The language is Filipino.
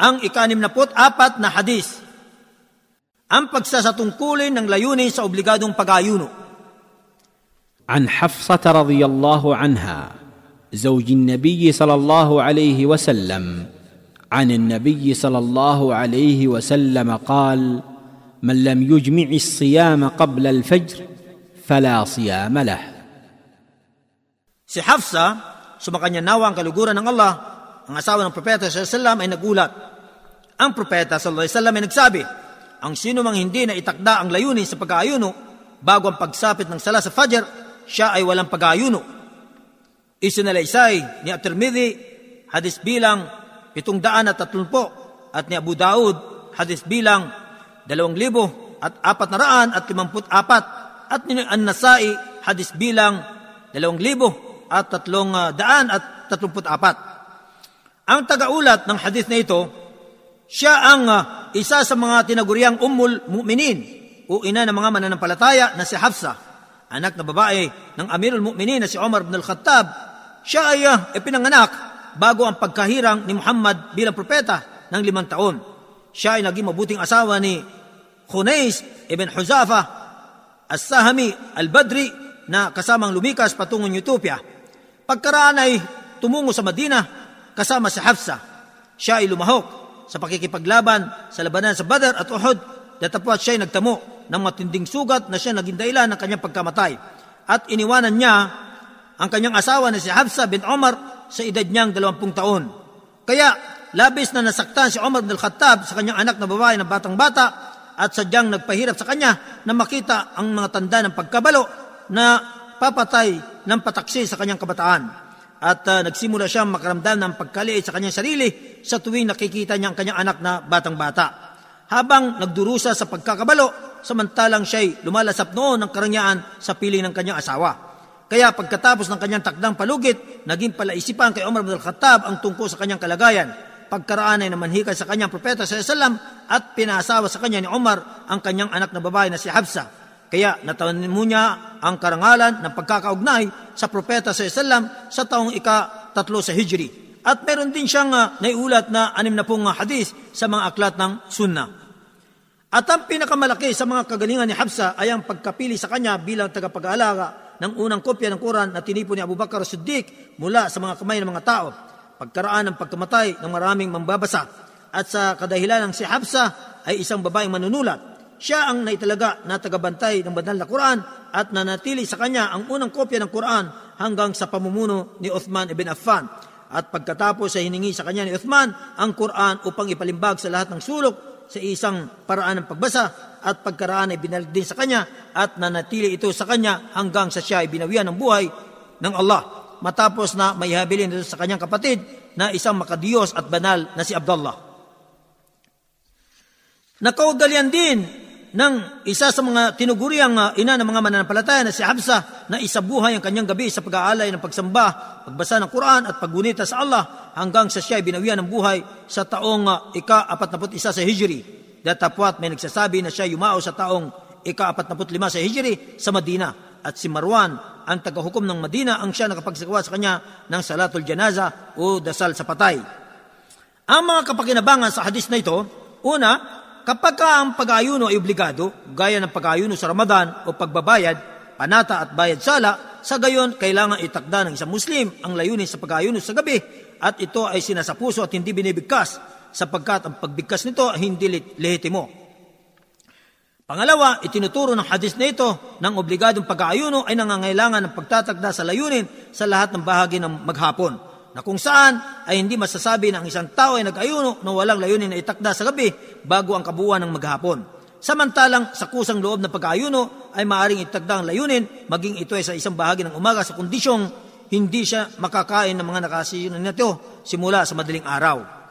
Ang ikanim na put, apat na hadis. Ang pagsasatungkulin ng layunin sa obligadong pag-ayuno. عن حفصه رضي الله عنها زوج النبي صلى الله عليه وسلم عن النبي صلى الله عليه وسلم قال من لم يجمع الصيام قبل الفجر فلا صيام له Si Hafsa, sumakanya nawa ang kaluguran ng Allah, ang asawa ng propeta sallallahu ay nagulat. Ang propeta sallallahu ay nagsabi, ang sino mang hindi na itakda ang layunin sa pag-aayuno bago ang pagsapit ng sala sa Fajr, siya ay walang pag-aayuno. Isinalaysay ni At-Tirmidhi, hadis bilang 730 at ni Abu Daud, hadis bilang 2,000 at 400 at 54 at ni An-Nasai, hadis bilang 2,000 at 300 at 34. Ang tagaulat ng hadis na ito, siya ang uh, isa sa mga tinaguriang ummul mu'minin o ina ng mga mananampalataya na si Hafsa, anak na babae ng Amirul Mu'minin na si Omar ibn al-Khattab. Siya ay uh, ipinanganak bago ang pagkahirang ni Muhammad bilang propeta ng limang taon. Siya ay naging mabuting asawa ni Khunais ibn Huzafa as-Sahami al-Badri na kasamang lumikas patungong Ethiopia. Pagkaraan ay tumungo sa Madina kasama si Hafsa. Siya ay lumahok sa pakikipaglaban sa labanan sa Badr at Uhud datapwat siya ay nagtamo ng matinding sugat na siya naging dahilan ng kanyang pagkamatay. At iniwanan niya ang kanyang asawa na si Hafsa bin Omar sa edad niyang 20 taon. Kaya labis na nasaktan si Omar bin Al-Khattab sa kanyang anak na babae na batang-bata at sadyang nagpahirap sa kanya na makita ang mga tanda ng pagkabalo na papatay ng pataksi sa kanyang kabataan at uh, nagsimula siyang makaramdam ng pagkaliit sa kanyang sarili sa tuwing nakikita niya ang kanyang anak na batang-bata. Habang nagdurusa sa pagkakabalo, samantalang siya'y lumalasap noon ng karangyaan sa piling ng kanyang asawa. Kaya pagkatapos ng kanyang takdang palugit, naging palaisipan kay Umar bin Al-Khattab ang tungkol sa kanyang kalagayan. Pagkaraan ay namanhikay sa kanyang propeta sa Islam at pinasawa sa kanya ni Umar ang kanyang anak na babae na si Hafsa. Kaya natawanin mo niya ang karangalan ng pagkakaugnay sa propeta sa Islam sa taong ika-tatlo sa Hijri. At meron din siyang uh, naiulat na anim na pong hadis sa mga aklat ng Sunnah. At ang pinakamalaki sa mga kagalingan ni Hafsa ay ang pagkapili sa kanya bilang tagapag-aalaga ng unang kopya ng Quran na tinipo ni Abu Bakar Siddiq mula sa mga kamay ng mga tao. Pagkaraan ng pagkamatay ng maraming mambabasa at sa kadahilan ng si Hafsa ay isang babaeng manunulat siya ang naitalaga na tagabantay ng banal na Quran at nanatili sa kanya ang unang kopya ng Quran hanggang sa pamumuno ni Uthman ibn Affan. At pagkatapos ay hiningi sa kanya ni Uthman ang Quran upang ipalimbag sa lahat ng sulok sa isang paraan ng pagbasa at pagkaraan ay binalik din sa kanya at nanatili ito sa kanya hanggang sa siya ay binawian ng buhay ng Allah matapos na may habilin ito sa kanyang kapatid na isang makadiyos at banal na si Abdullah. Nakaugalian din ng isa sa mga tinuguriang uh, ina ng mga mananampalataya na si Habsa na isabuhay ang kanyang gabi sa pag-aalay ng pagsamba, pagbasa ng Quran at paggunita sa Allah hanggang sa siya ay binawian ng buhay sa taong uh, ika-41 sa Hijri. Datapwat may nagsasabi na siya yumao sa taong ika-45 sa Hijri sa Madina at si Marwan ang tagahukom ng Madina ang siya nakapagsagawa sa kanya ng salatul janaza o dasal sa patay. Ang mga kapakinabangan sa hadis na ito, una, Kapag ang pag-ayuno ay obligado, gaya ng pag-ayuno sa Ramadan o pagbabayad, panata at bayad sala, sa gayon kailangan itakda ng isang Muslim ang layunin sa pag-ayuno sa gabi at ito ay sinasapuso at hindi binibigkas sapagkat ang pagbigkas nito ay hindi lehitimo. Pangalawa, itinuturo ng hadis na ito ng obligadong pag-aayuno ay nangangailangan ng pagtatagda sa layunin sa lahat ng bahagi ng maghapon na kung saan ay hindi masasabi na ang isang tao ay nag-ayuno na walang layunin na itakda sa gabi bago ang kabuuan ng maghapon. Samantalang sa kusang loob ng pag-ayuno ay maaring itagda ang layunin maging ito ay sa isang bahagi ng umaga sa kondisyong hindi siya makakain ng mga nakasiyunan nito simula sa madaling araw.